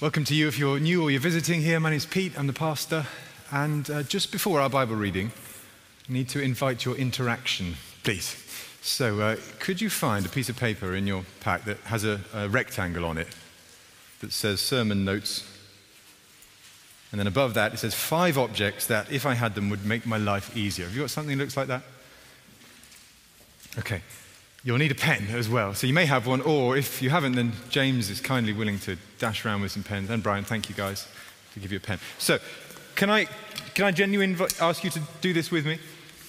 Welcome to you if you're new or you're visiting here. My name's Pete, I'm the pastor. And uh, just before our Bible reading, I need to invite your interaction, please. So, uh, could you find a piece of paper in your pack that has a, a rectangle on it that says sermon notes? And then above that, it says five objects that, if I had them, would make my life easier. Have you got something that looks like that? Okay. You'll need a pen as well. So you may have one, or if you haven't, then James is kindly willing to dash around with some pens. And Brian, thank you guys to give you a pen. So, can I, can I genuinely ask you to do this with me?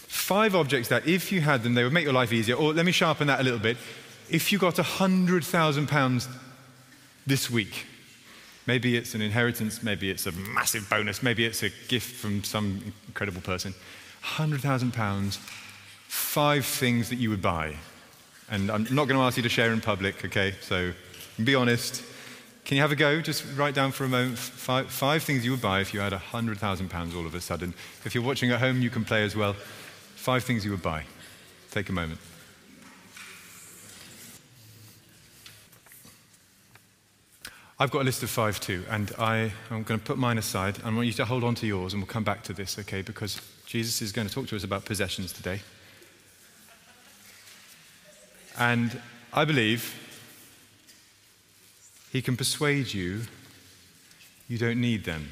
Five objects that, if you had them, they would make your life easier. Or let me sharpen that a little bit. If you got £100,000 this week, maybe it's an inheritance, maybe it's a massive bonus, maybe it's a gift from some incredible person. £100,000, five things that you would buy and I'm not going to ask you to share in public, okay? So be honest. Can you have a go? Just write down for a moment five, five things you would buy if you had £100,000 all of a sudden. If you're watching at home, you can play as well. Five things you would buy. Take a moment. I've got a list of five too, and I, am going to put mine aside. I want you to hold on to yours, and we'll come back to this, okay? Because Jesus is going to talk to us about possessions today. And I believe he can persuade you you don't need them.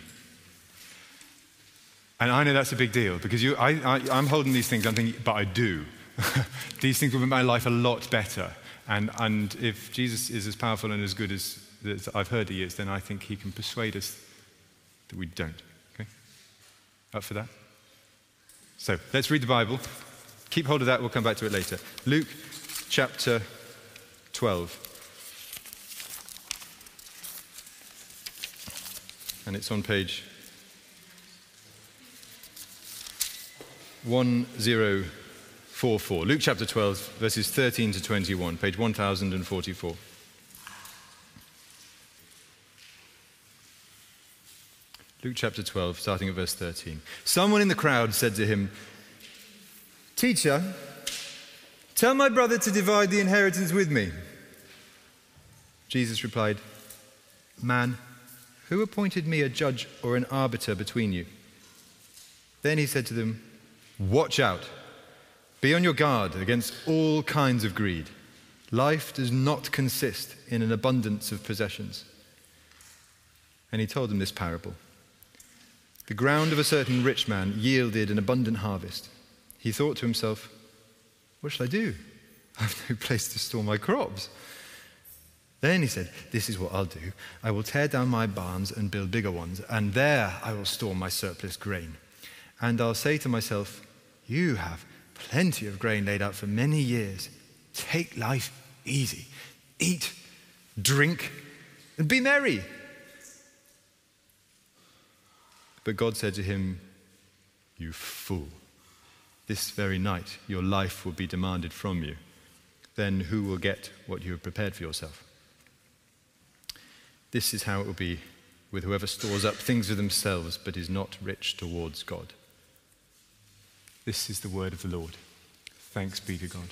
And I know that's a big deal because you, I, am holding these things, I'm thinking, but I do. these things will make my life a lot better. And, and if Jesus is as powerful and as good as, as I've heard he is, then I think he can persuade us that we don't. Okay? Up for that? So let's read the Bible. Keep hold of that, we'll come back to it later. Luke chapter 12. And it's on page 1044. Luke chapter 12, verses 13 to 21, page 1044. Luke chapter 12, starting at verse 13. Someone in the crowd said to him, Teacher, Tell my brother to divide the inheritance with me. Jesus replied, Man, who appointed me a judge or an arbiter between you? Then he said to them, Watch out. Be on your guard against all kinds of greed. Life does not consist in an abundance of possessions. And he told them this parable The ground of a certain rich man yielded an abundant harvest. He thought to himself, what shall I do? I have no place to store my crops. Then he said, This is what I'll do. I will tear down my barns and build bigger ones, and there I will store my surplus grain. And I'll say to myself, You have plenty of grain laid out for many years. Take life easy. Eat, drink, and be merry. But God said to him, You fool. This very night, your life will be demanded from you. Then who will get what you have prepared for yourself? This is how it will be with whoever stores up things for themselves but is not rich towards God. This is the word of the Lord. Thanks be to God.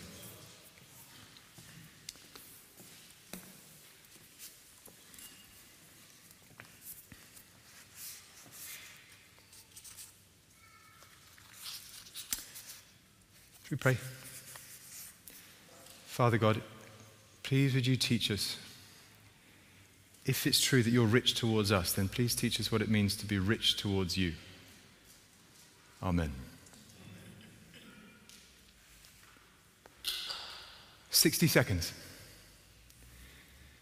We pray? Father God, please would you teach us? If it's true that you're rich towards us, then please teach us what it means to be rich towards you. Amen. 60 seconds.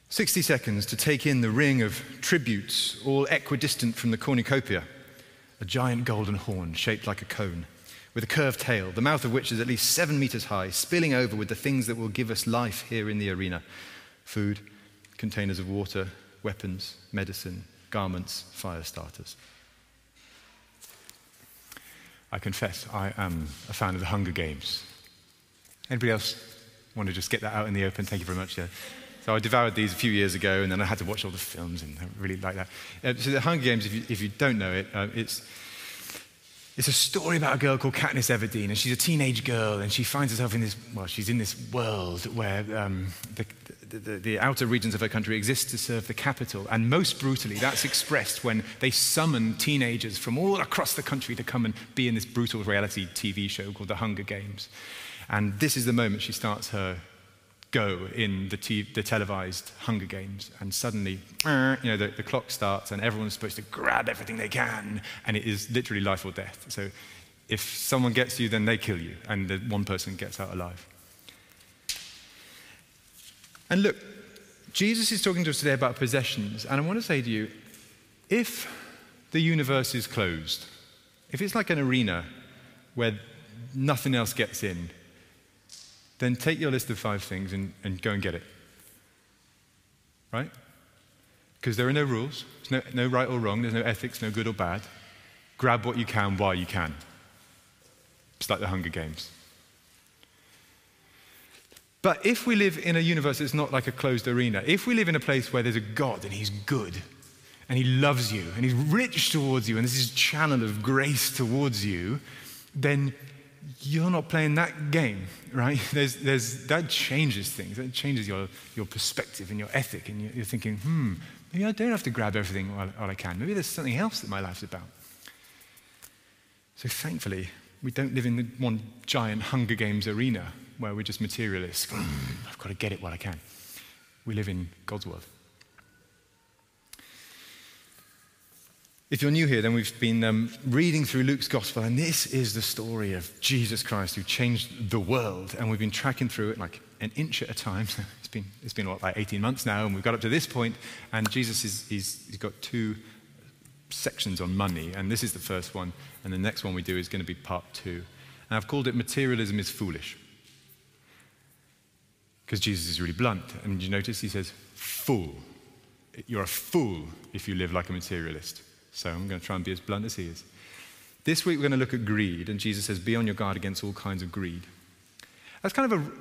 60 seconds to take in the ring of tributes, all equidistant from the cornucopia, a giant golden horn shaped like a cone with a curved tail, the mouth of which is at least seven meters high, spilling over with the things that will give us life here in the arena food, containers of water, weapons, medicine, garments, fire starters. I confess, I am a fan of the Hunger Games. Anybody else want to just get that out in the open? Thank you very much. Yeah. So I devoured these a few years ago, and then I had to watch all the films, and I really like that. Uh, so the Hunger Games, if you, if you don't know it, uh, it's it's a story about a girl called Katniss Everdeen, and she's a teenage girl, and she finds herself in this, well, she's in this world where um, the, the, the, outer regions of her country exist to serve the capital. And most brutally, that's expressed when they summon teenagers from all across the country to come and be in this brutal reality TV show called The Hunger Games. And this is the moment she starts her go in the, t- the televised Hunger Games. And suddenly, uh, you know, the, the clock starts and everyone's supposed to grab everything they can. And it is literally life or death. So if someone gets you, then they kill you. And the one person gets out alive. And look, Jesus is talking to us today about possessions. And I want to say to you if the universe is closed, if it's like an arena where nothing else gets in, then take your list of five things and, and go and get it. Right? Because there are no rules, there's no, no right or wrong, there's no ethics, no good or bad. Grab what you can while you can. It's like the Hunger Games. But if we live in a universe that's not like a closed arena, if we live in a place where there's a God and He's good and He loves you and He's rich towards you and there's this channel of grace towards you, then you're not playing that game, right? There's, there's, that changes things. That changes your, your perspective and your ethic. And you're, thinking, hmm, maybe I don't have to grab everything while, while I can. Maybe there's something else that my life's about. So thankfully, we don't live in the one giant Hunger Games arena where we're just materialists. I've got to get it while I can. We live in God's world. If you're new here, then we've been um, reading through Luke's gospel, and this is the story of Jesus Christ who changed the world. And we've been tracking through it like an inch at a time. it's been, it's been what, like 18 months now, and we've got up to this point, and Jesus is, he's, he's got two sections on money, and this is the first one, and the next one we do is going to be part two. And I've called it Materialism is Foolish because Jesus is really blunt. And you notice he says, fool. You're a fool if you live like a materialist. So I'm going to try and be as blunt as he is. This week we're going to look at greed, and Jesus says, be on your guard against all kinds of greed. That's kind of a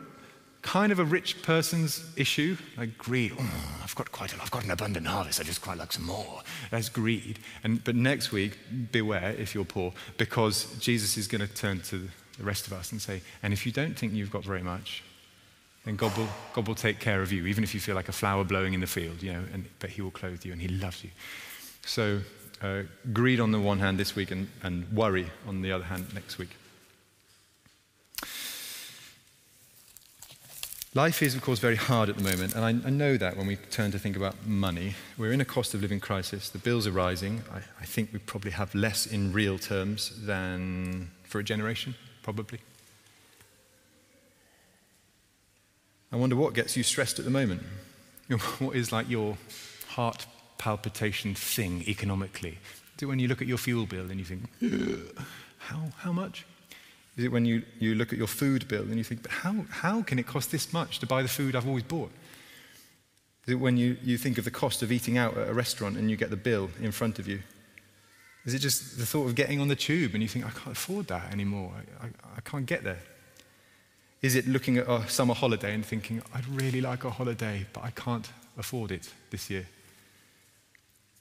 kind of a rich person's issue, like greed. Oh, I've got quite a lot. I've got an abundant harvest. I just quite like some more. That's greed. And, but next week, beware if you're poor, because Jesus is going to turn to the rest of us and say, and if you don't think you've got very much, then God will, God will take care of you, even if you feel like a flower blowing in the field, you know, and, but He will clothe you and He loves you. So, uh, greed on the one hand this week and, and worry on the other hand next week. Life is, of course, very hard at the moment, and I, I, know that when we turn to think about money. We're in a cost of living crisis. The bills are rising. I, I think we probably have less in real terms than for a generation, probably. I wonder what gets you stressed at the moment. What is like your heart palpitation thing economically? Is it when you look at your fuel bill and you think, how, how much? Is it when you, you look at your food bill and you think, but how, how can it cost this much to buy the food I've always bought? Is it when you, you think of the cost of eating out at a restaurant and you get the bill in front of you? Is it just the thought of getting on the tube and you think, I can't afford that anymore? I, I, I can't get there? Is it looking at a summer holiday and thinking, I'd really like a holiday, but I can't afford it this year?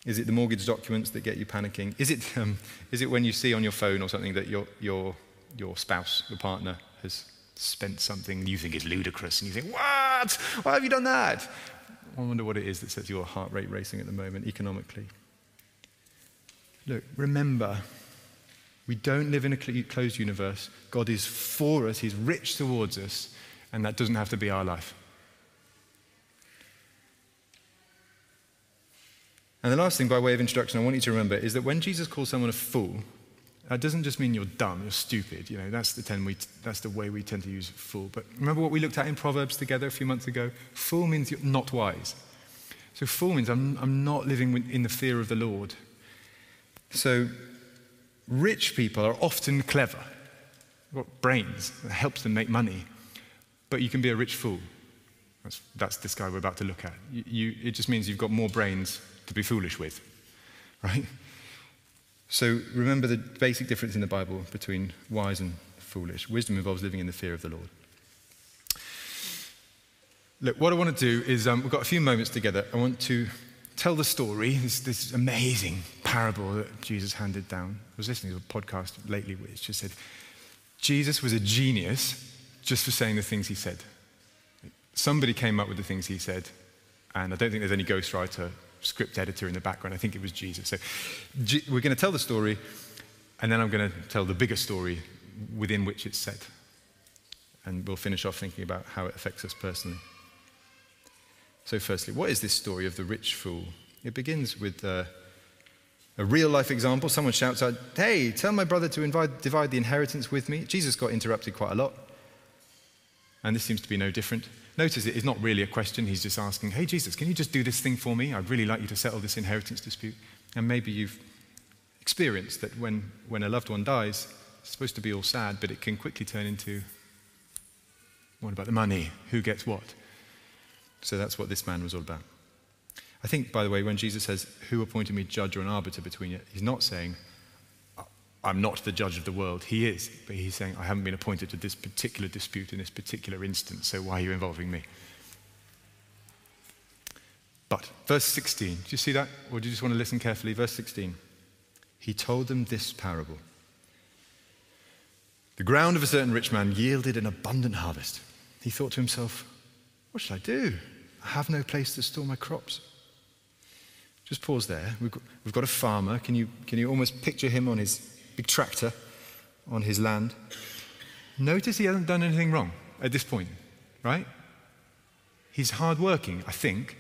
Is it the mortgage documents that get you panicking? Is it, um, is it when you see on your phone or something that your, your, your spouse, your partner, has spent something you think is ludicrous and you think, What? Why have you done that? I wonder what it is that sets your heart rate racing at the moment economically. Look, remember we don't live in a closed universe. God is for us, He's rich towards us, and that doesn't have to be our life. And the last thing, by way of introduction, I want you to remember is that when Jesus calls someone a fool, that doesn't just mean you're dumb, you're stupid. You know, that's the, we, that's the way we tend to use fool. But remember what we looked at in Proverbs together a few months ago? Fool means you're not wise. So fool means I'm, I'm not living in the fear of the Lord. So Rich people are often clever, They've got brains that helps them make money, but you can be a rich fool. That's, that's this guy we're about to look at. You, you, it just means you've got more brains to be foolish with, right? So remember the basic difference in the Bible between wise and foolish. Wisdom involves living in the fear of the Lord. Look, what I want to do is um, we've got a few moments together. I want to tell the story, this, this amazing parable that Jesus handed down. I was listening to a podcast lately which just said, Jesus was a genius just for saying the things he said. somebody came up with the things he said, and I don't think there's any ghostwriter, script editor in the background. I think it was Jesus. So we're going to tell the story, and then I'm going to tell the bigger story within which it's set. And we'll finish off thinking about how it affects us personally. So, firstly, what is this story of the rich fool? It begins with uh, a real life example. Someone shouts out, Hey, tell my brother to invite, divide the inheritance with me. Jesus got interrupted quite a lot. And this seems to be no different. Notice it is not really a question. He's just asking, Hey, Jesus, can you just do this thing for me? I'd really like you to settle this inheritance dispute. And maybe you've experienced that when, when a loved one dies, it's supposed to be all sad, but it can quickly turn into what about the money? Who gets what? So that's what this man was all about. I think, by the way, when Jesus says, Who appointed me judge or an arbiter between you? He's not saying, I'm not the judge of the world. He is. But he's saying, I haven't been appointed to this particular dispute in this particular instance, so why are you involving me? But, verse 16, do you see that? Or do you just want to listen carefully? Verse 16. He told them this parable The ground of a certain rich man yielded an abundant harvest. He thought to himself, What shall I do? I have no place to store my crops. Just pause there. We've got, we've got a farmer. Can you, can you almost picture him on his big tractor on his land? Notice he hasn't done anything wrong at this point, right? He's hardworking, I think.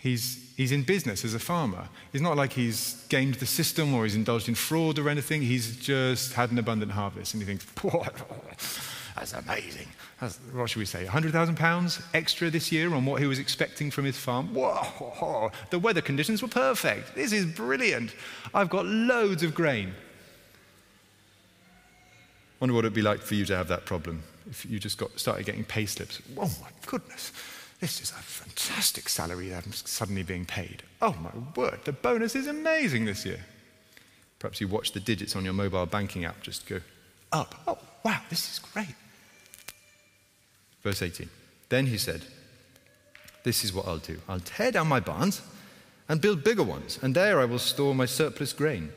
He's, he's in business as a farmer. It's not like he's gamed the system or he's indulged in fraud or anything. He's just had an abundant harvest. And he thinks, that's amazing. That's, what should we say? £100,000 extra this year on what he was expecting from his farm. Whoa, the weather conditions were perfect. This is brilliant. I've got loads of grain. Wonder what it'd be like for you to have that problem if you just got started getting pay slips. Oh my goodness, this is a fantastic salary that I'm suddenly being paid. Oh my word, the bonus is amazing this year. Perhaps you watch the digits on your mobile banking app just go up. Oh wow, this is great. Verse 18. Then he said, This is what I'll do I'll tear down my barns and build bigger ones, and there I will store my surplus grain.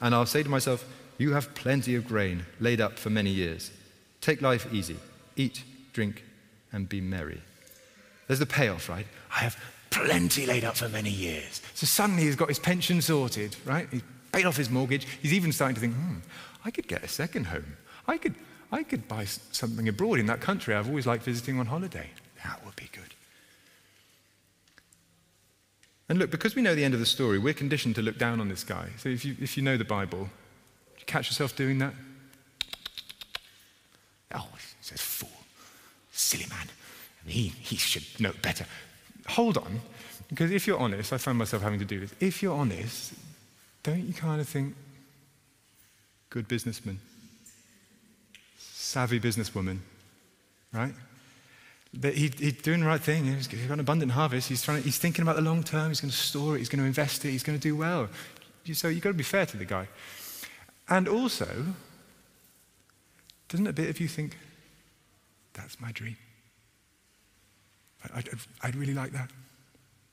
And I'll say to myself, You have plenty of grain laid up for many years. Take life easy, eat, drink, and be merry. There's the payoff, right? I have plenty laid up for many years. So suddenly he's got his pension sorted, right? He's paid off his mortgage. He's even starting to think, hmm, I could get a second home. I could, I could buy something abroad in that country I've always liked visiting on holiday. That would be good. And look, because we know the end of the story, we're conditioned to look down on this guy. So if you, if you know the Bible, catch yourself doing that? Oh, says, fool, silly man. He, he should know better. Hold on, because if you're honest, I find myself having to do this. If you're honest, don't you kind of think, good businessman? savvy businesswoman, right? That he, he's doing the right thing. He's got an abundant harvest. He's, trying to, he's thinking about the long term. He's going to store it. He's going to invest it. He's going to do well. So you've got to be fair to the guy. And also, doesn't a bit of you think, that's my dream? I'd, I'd really like that.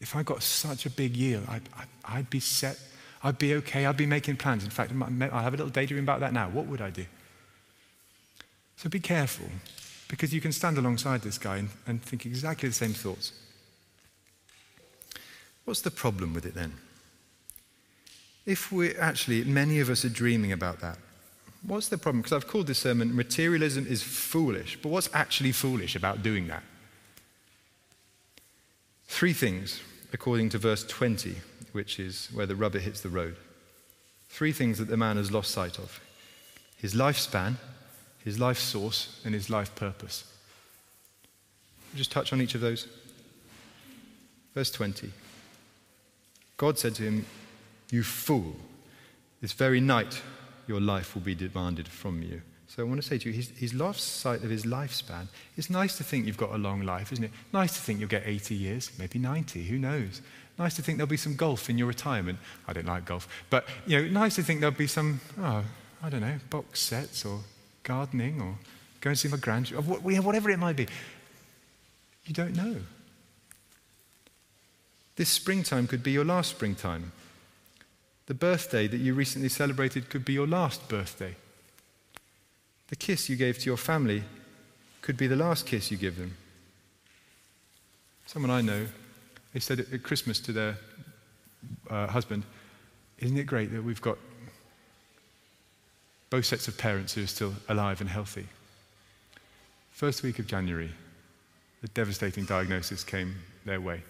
If I got such a big yield, I'd, I'd, be set. I'd be okay. I'd be making plans. In fact, I have a little daydream about that now. What would I do? So be careful, because you can stand alongside this guy and, and think exactly the same thoughts. What's the problem with it then? If we actually, many of us are dreaming about that, what's the problem? Because I've called this sermon Materialism is Foolish, but what's actually foolish about doing that? Three things, according to verse 20, which is where the rubber hits the road. Three things that the man has lost sight of his lifespan, his life source, and his life purpose. Just touch on each of those. Verse 20. God said to him, You fool, this very night your life will be demanded from you. So I want to say to you, he's, lost sight of his lifespan. It's nice to think you've got a long life, isn't it? Nice to think you'll get 80 years, maybe 90, who knows? Nice to think there'll be some golf in your retirement. I don't like golf. But, you know, nice to think there'll be some, oh, I don't know, box sets or gardening or go and see my grandchildren, whatever it might be. You don't know. This springtime could be your last springtime. The birthday that you recently celebrated could be your last birthday. The kiss you gave to your family could be the last kiss you give them. Someone I know, they said at Christmas to their uh, husband, Isn't it great that we've got both sets of parents who are still alive and healthy? First week of January, a devastating diagnosis came their way.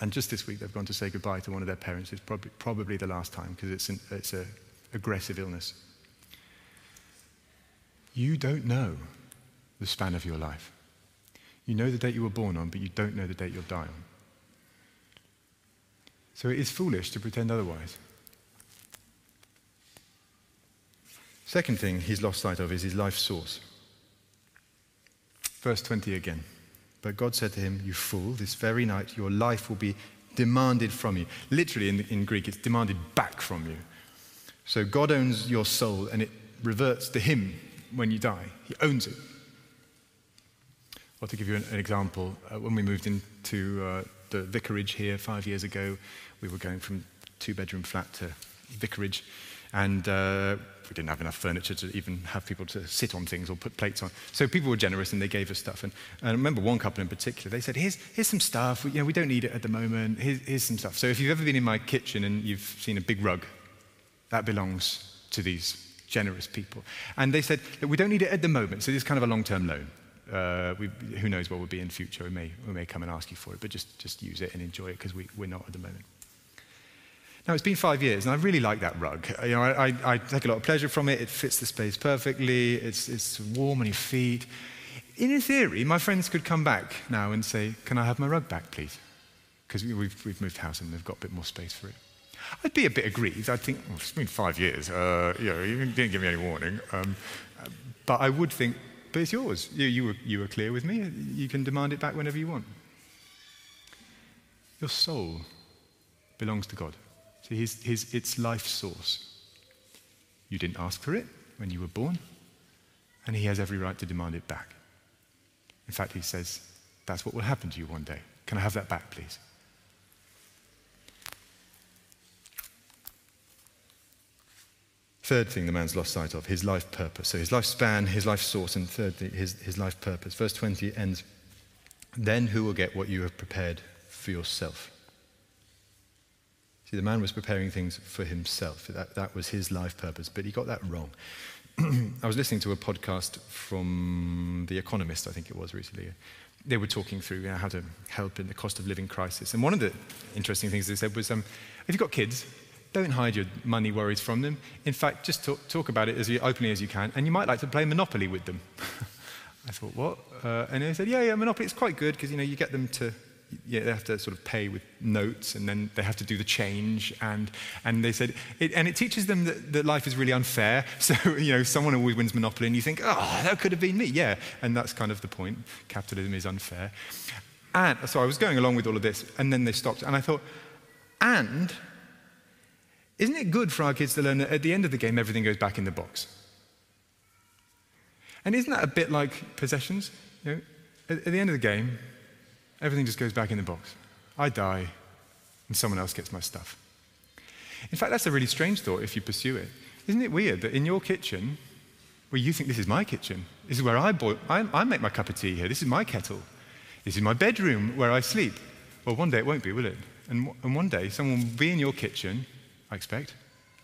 And just this week, they've gone to say goodbye to one of their parents. It's probably, probably the last time because it's, an, it's an aggressive illness. You don't know the span of your life. You know the date you were born on, but you don't know the date you'll die on. So it is foolish to pretend otherwise. Second thing he's lost sight of is his life source. Verse 20 again. But God said to him, You fool, this very night your life will be demanded from you. Literally, in, in Greek, it's demanded back from you. So God owns your soul and it reverts to him when you die. He owns it. Well, to give you an, an example, uh, when we moved into uh, the vicarage here five years ago, we were going from two bedroom flat to vicarage, and uh, we didn't have enough furniture to even have people to sit on things or put plates on. So people were generous and they gave us stuff. And, and I remember one couple in particular, they said, here's, here's some stuff. We, you know, we don't need it at the moment. Here's, here's some stuff. So if you've ever been in my kitchen and you've seen a big rug, that belongs to these generous people. And they said, we don't need it at the moment. So this is kind of a long-term loan. Uh, we, who knows what will be in future. We may, we may come and ask you for it, but just, just use it and enjoy it because we, we're not at the moment. Now, it's been five years, and I really like that rug. You know, I, I, I, take a lot of pleasure from it. It fits the space perfectly. It's, it's warm on your feet. In theory, my friends could come back now and say, Can I have my rug back, please? Because we've, we've moved house and they've got a bit more space for it. I'd be a bit aggrieved. I'd think, It's been five years. Uh, you, know, you didn't give me any warning. Um, but I would think, But it's yours. You, you, were, you were clear with me. You can demand it back whenever you want. Your soul belongs to God. His, his, its life source. You didn't ask for it when you were born, and he has every right to demand it back. In fact, he says, That's what will happen to you one day. Can I have that back, please? Third thing the man's lost sight of, his life purpose. So his life span, his life source, and thirdly, his, his life purpose. Verse 20 ends, Then who will get what you have prepared for yourself? See, the man was preparing things for himself. That, that was his life purpose, but he got that wrong. I was listening to a podcast from The Economist, I think it was recently. They were talking through you know, how to help in the cost of living crisis. And one of the interesting things they said was um, if you've got kids, don't hide your money worries from them. In fact, just talk, talk about it as openly as you can, and you might like to play Monopoly with them. I thought, what? Uh, and they said, yeah, yeah, Monopoly, it's quite good because, you know, you get them to yeah, they have to sort of pay with notes and then they have to do the change. And, and they said, it, and it teaches them that, that life is really unfair. So, you know, someone always wins Monopoly and you think, oh, that could have been me. Yeah. And that's kind of the point. Capitalism is unfair. And so I was going along with all of this and then they stopped. And I thought, and isn't it good for our kids to learn that at the end of the game, everything goes back in the box? And isn't that a bit like possessions? You know, at, at the end of the game, Everything just goes back in the box. I die, and someone else gets my stuff. In fact, that's a really strange thought if you pursue it. Isn't it weird that in your kitchen, where you think this is my kitchen, this is where I, boil, I, I make my cup of tea here, this is my kettle, this is my bedroom where I sleep. Well, one day it won't be, will it? And, and one day someone will be in your kitchen, I expect,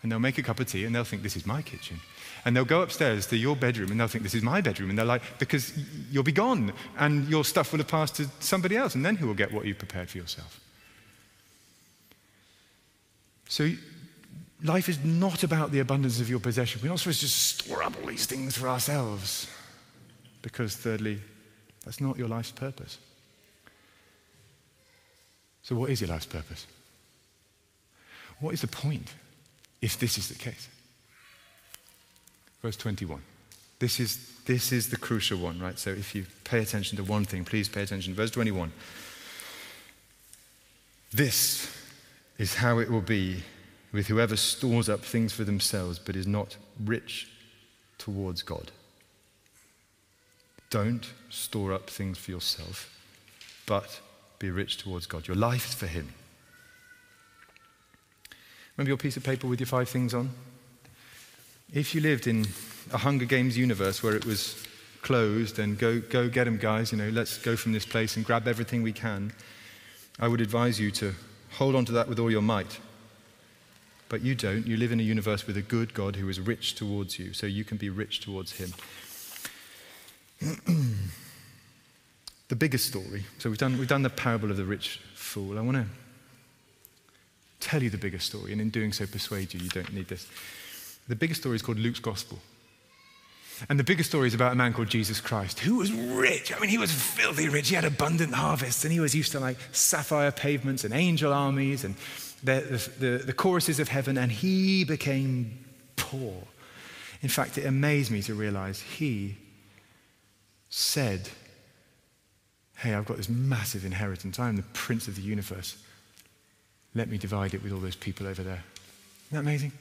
and they'll make a cup of tea and they'll think, this is my kitchen. And they'll go upstairs to your bedroom and they'll think, this is my bedroom. And they're like, because you'll be gone and your stuff will have passed to somebody else. And then who will get what you prepared for yourself? So life is not about the abundance of your possession. We're not supposed to just store up all these things for ourselves. Because, thirdly, that's not your life's purpose. So, what is your life's purpose? What is the point if this is the case? Verse 21. This is, this is the crucial one, right? So if you pay attention to one thing, please pay attention. Verse 21. This is how it will be with whoever stores up things for themselves but is not rich towards God. Don't store up things for yourself, but be rich towards God. Your life is for Him. Remember your piece of paper with your five things on? If you lived in a Hunger Games universe where it was closed, and go, go get them, guys. You know, let's go from this place and grab everything we can. I would advise you to hold on to that with all your might. But you don't. You live in a universe with a good God who is rich towards you, so you can be rich towards him. the bigger story. So we've done, we've done the parable of the rich fool. I want to tell you the bigger story, and in doing so, persuade you you don't need this. The bigger story is called Luke's Gospel. And the bigger story is about a man called Jesus Christ, who was rich. I mean, he was filthy rich. He had abundant harvests, and he was used to like sapphire pavements and angel armies and the, the, the choruses of heaven, and he became poor. In fact, it amazed me to realize he said, Hey, I've got this massive inheritance. I am the prince of the universe. Let me divide it with all those people over there. Isn't that amazing?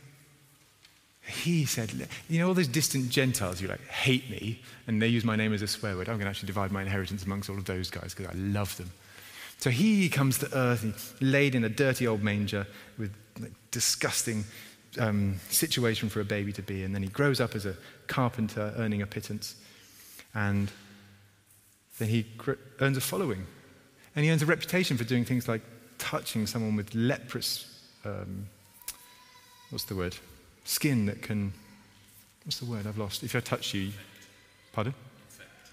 He said, You know, all those distant Gentiles who like hate me and they use my name as a swear word, I'm going to actually divide my inheritance amongst all of those guys because I love them. So he comes to earth and laid in a dirty old manger with like, disgusting um, situation for a baby to be. And then he grows up as a carpenter earning a pittance. And then he earns a following. And he earns a reputation for doing things like touching someone with leprous, um, what's the word? Skin that can, what's the word I've lost? If I touch you, pardon?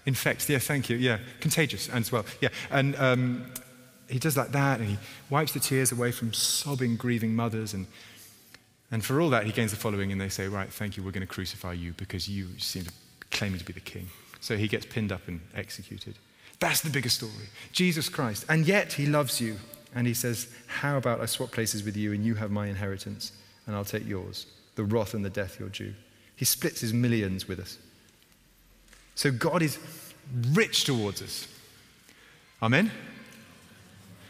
Infect. Yeah, thank you. Yeah, contagious as well. Yeah, and um, he does like that, and he wipes the tears away from sobbing, grieving mothers, and and for all that, he gains the following, and they say, Right, thank you, we're going to crucify you because you seem to claim to be the king. So he gets pinned up and executed. That's the bigger story. Jesus Christ. And yet he loves you. And he says, How about I swap places with you and you have my inheritance and I'll take yours, the wrath and the death you're due. He splits his millions with us. So God is rich towards us. Amen?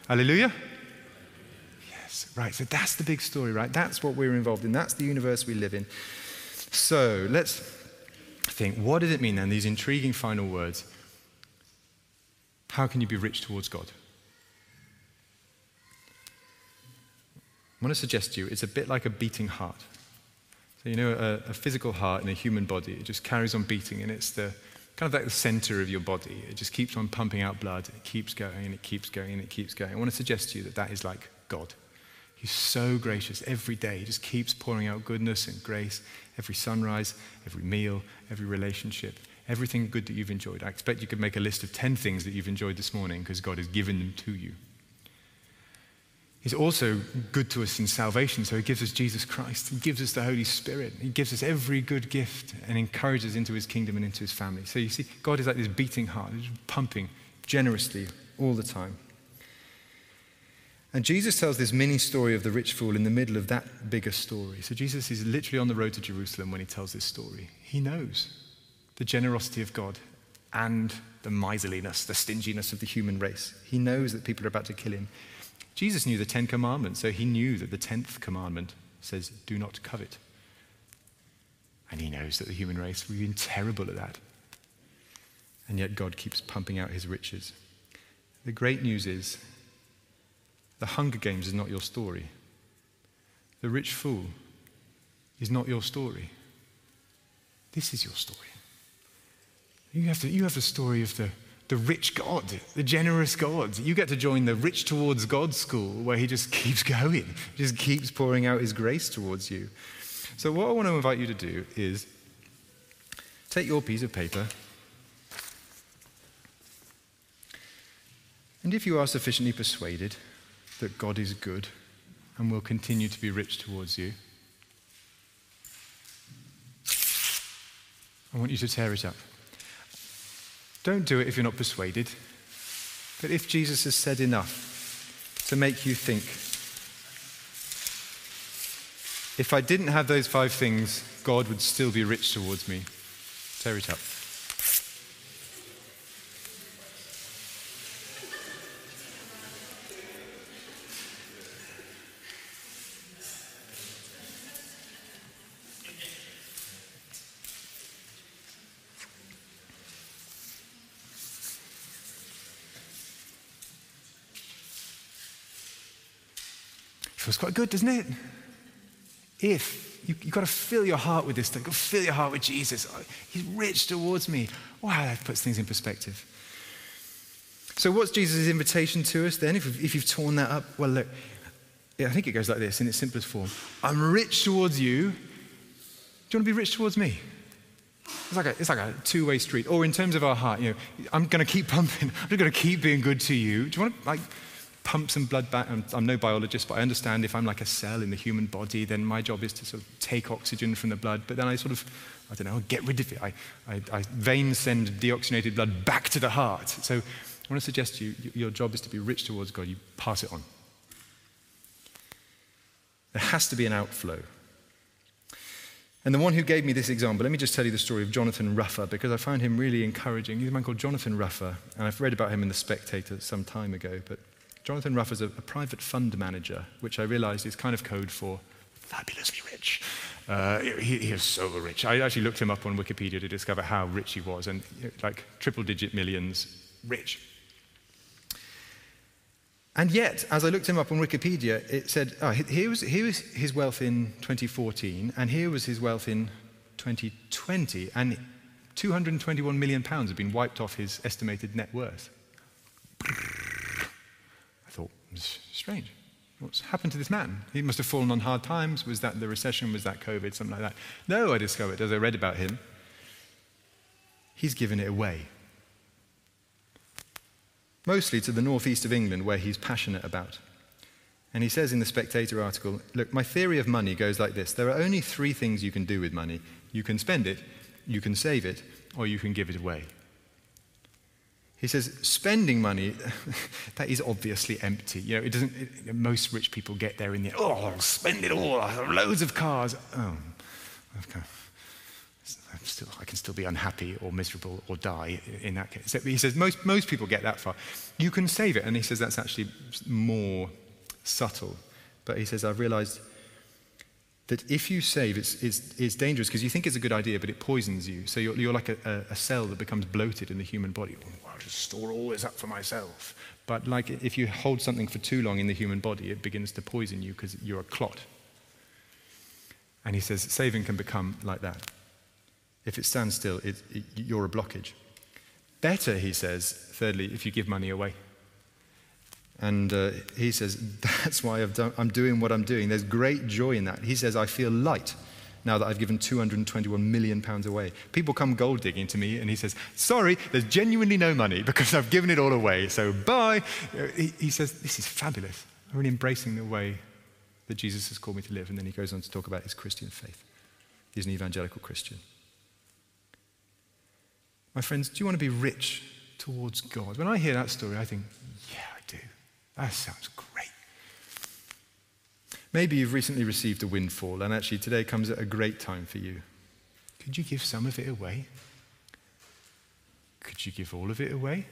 Hallelujah? Yes, right. So that's the big story, right? That's what we're involved in. That's the universe we live in. So let's think what does it mean then, these intriguing final words? How can you be rich towards God? I want to suggest to you it's a bit like a beating heart. So, you know, a, a, physical heart in a human body, it just carries on beating, and it's the kind of like the center of your body. It just keeps on pumping out blood. It keeps going, and it keeps going, and it keeps going. I want to suggest to you that that is like God. He's so gracious every day. He just keeps pouring out goodness and grace every sunrise, every meal, every relationship, everything good that you've enjoyed. I expect you could make a list of 10 things that you've enjoyed this morning because God has given them to you. He's also good to us in salvation, so He gives us Jesus Christ. He gives us the Holy Spirit. He gives us every good gift and encourages us into His kingdom and into His family. So you see, God is like this beating heart, pumping generously all the time. And Jesus tells this mini story of the rich fool in the middle of that bigger story. So Jesus is literally on the road to Jerusalem when he tells this story. He knows the generosity of God and the miserliness, the stinginess of the human race. He knows that people are about to kill him. Jesus knew the Ten Commandments, so he knew that the tenth commandment says, Do not covet. And he knows that the human race, we've been terrible at that. And yet God keeps pumping out his riches. The great news is the Hunger Games is not your story. The rich fool is not your story. This is your story. You have, to, you have the story of the, the rich God, the generous God. You get to join the rich towards God school where he just keeps going, just keeps pouring out his grace towards you. So, what I want to invite you to do is take your piece of paper, and if you are sufficiently persuaded, that God is good and will continue to be rich towards you. I want you to tear it up. Don't do it if you're not persuaded. But if Jesus has said enough to make you think, if I didn't have those five things, God would still be rich towards me, tear it up. Feels quite good, doesn't it? if you, have got to fill your heart with this to fill your heart with Jesus. Oh, he's rich towards me. Wow, that puts things in perspective. So, what's Jesus' invitation to us then? If, if you've torn that up, well, look, I think it goes like this in its simplest form I'm rich towards you. Do you want to be rich towards me? It's like a, it's like a two way street. Or in terms of our heart, you know, I'm going to keep pumping. I'm just going to keep being good to you. Do you want to like pump some blood back? I'm, I'm, no biologist, but I understand if I'm like a cell in the human body, then my job is to sort of take oxygen from the blood. But then I sort of, I don't know, get rid of it. I, I, I veins send deoxygenated blood back to the heart. So I want to suggest to you, your job is to be rich towards God. You pass it on. There has to be an outflow. And the one who gave me this example, let me just tell you the story of Jonathan Ruffer because I found him really encouraging. He's a man called Jonathan Ruffer, and I've read about him in The Spectator some time ago. But Jonathan Ruffer is a, a private fund manager, which I realized is kind of code for fabulously rich. Uh, he, he, is so rich. I actually looked him up on Wikipedia to discover how rich he was, and like triple digit millions rich. And yet, as I looked him up on Wikipedia, it said, oh, here, was, here was his wealth in 2014, and here was his wealth in 2020, and 221 million pounds had been wiped off his estimated net worth. Strange. What's happened to this man? He must have fallen on hard times. Was that the recession? Was that COVID? Something like that. No, I discovered as I read about him, he's given it away mostly to the northeast of England, where he's passionate about. And he says in the Spectator article Look, my theory of money goes like this there are only three things you can do with money you can spend it, you can save it, or you can give it away. He says, spending money, that is obviously empty. You know, it doesn't, it, most rich people get there in the, oh, I'll spend it all, loads of cars. Oh, okay still, I can still be unhappy or miserable or die in that case. So he says most, most people get that far. You can save it. And he says that's actually more subtle. But he says, I've realized that if you save, it's, it's, it's dangerous because you think it's a good idea, but it poisons you. So you're, you're like a, a, cell that becomes bloated in the human body. Oh, I'll just store all this up for myself. But like if you hold something for too long in the human body, it begins to poison you because you're a clot. And he says saving can become like that. If it stands still, it, it, you're a blockage. Better, he says, thirdly, if you give money away. And uh, he says, that's why i am doing what I'm doing. There's great joy in that. He says, I feel light now that I've given 221 million pounds away. People come gold digging to me, and he says, Sorry, there's genuinely no money because I've given it all away, so bye. He, he says, This is fabulous. I'm really embracing the way that Jesus has called me to live. And then he goes on to talk about his Christian faith. He's an evangelical Christian. My friends, do you want to be rich towards God? When I hear that story, I think, yeah. That sounds great. Maybe you've recently received a windfall, and actually today comes at a great time for you. Could you give some of it away? Could you give all of it away?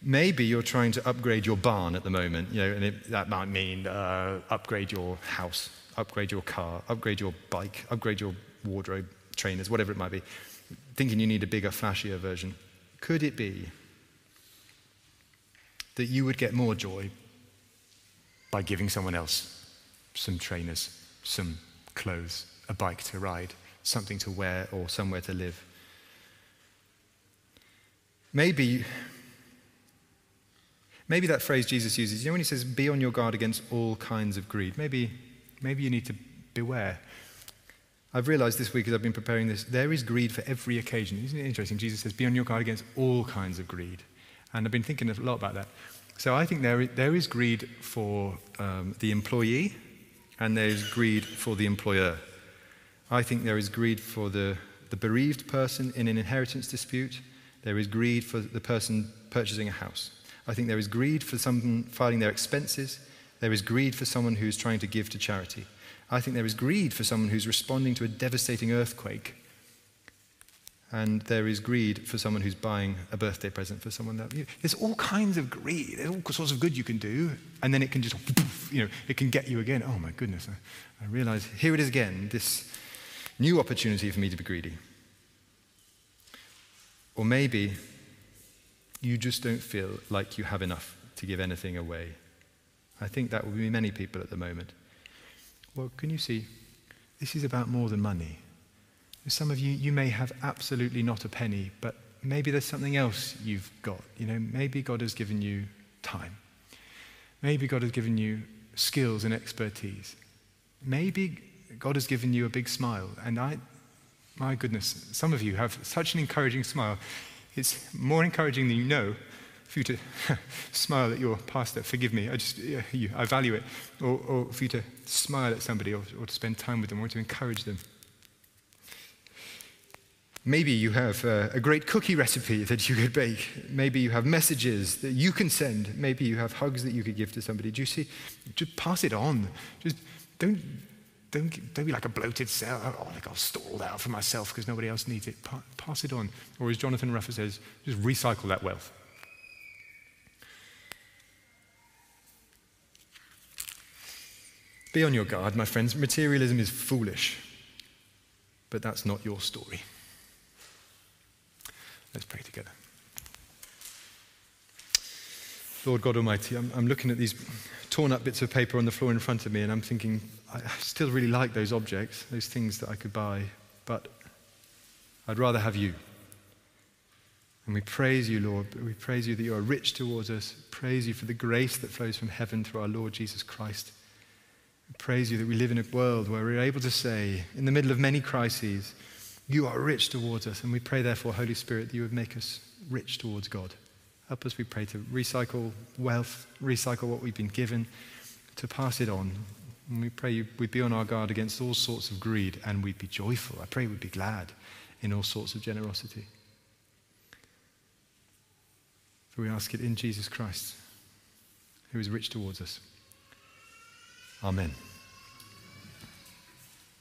Maybe you're trying to upgrade your barn at the moment, you know, and it, that might mean uh, upgrade your house, upgrade your car, upgrade your bike, upgrade your wardrobe, trainers, whatever it might be, thinking you need a bigger, flashier version. Could it be that you would get more joy by giving someone else some trainers, some clothes, a bike to ride, something to wear, or somewhere to live? Maybe, maybe that phrase Jesus uses, you know, when he says, be on your guard against all kinds of greed, maybe, maybe you need to beware I've realized this week as I've been preparing this, there is greed for every occasion. Isn't it interesting? Jesus says, be on your guard against all kinds of greed. And I've been thinking a lot about that. So I think there, there is greed for um, the employee, and there is greed for the employer. I think there is greed for the, the bereaved person in an inheritance dispute. There is greed for the person purchasing a house. I think there is greed for someone filing their expenses. There is greed for someone who's trying to give to charity. I think there is greed for someone who's responding to a devastating earthquake. And there is greed for someone who's buying a birthday present for someone that. You there's all kinds of greed. There's all sorts of good you can do. And then it can just, you know, it can get you again. Oh my goodness. I, I realize here it is again, this new opportunity for me to be greedy. Or maybe you just don't feel like you have enough to give anything away. I think that will be many people at the moment. Well, can you see? This is about more than money. Some of you, you may have absolutely not a penny, but maybe there's something else you've got. You know, maybe God has given you time. Maybe God has given you skills and expertise. Maybe God has given you a big smile. And I, my goodness, some of you have such an encouraging smile. It's more encouraging than you know for you to smile at your pastor, forgive me, I just, you, I value it. Or, or, for you to smile at somebody or, or to spend time with them or to encourage them. Maybe you have a, a great cookie recipe that you could bake. Maybe you have messages that you can send. Maybe you have hugs that you could give to somebody. Do you see? Just pass it on. Just don't, don't, don't be like a bloated cell. Oh, like I'll store all that out for myself because nobody else needs it. Pa- pass it on. Or as Jonathan Ruffer says, just recycle that wealth. Be on your guard, my friends. Materialism is foolish, but that's not your story. Let's pray together. Lord God Almighty, I'm, I'm, looking at these torn up bits of paper on the floor in front of me, and I'm thinking, I still really like those objects, those things that I could buy, but I'd rather have you. And we praise you, Lord. We praise you that you are rich towards us. Praise you for the grace that flows from heaven through our Lord Jesus Christ. We praise you that we live in a world where we're able to say, in the middle of many crises, you are rich towards us. And we pray, therefore, Holy Spirit, that you would make us rich towards God. Help us, we pray, to recycle wealth, recycle what we've been given, to pass it on. And we pray we'd be on our guard against all sorts of greed and we'd be joyful. I pray we'd be glad in all sorts of generosity. For we ask it in Jesus Christ, who is rich towards us. Amen.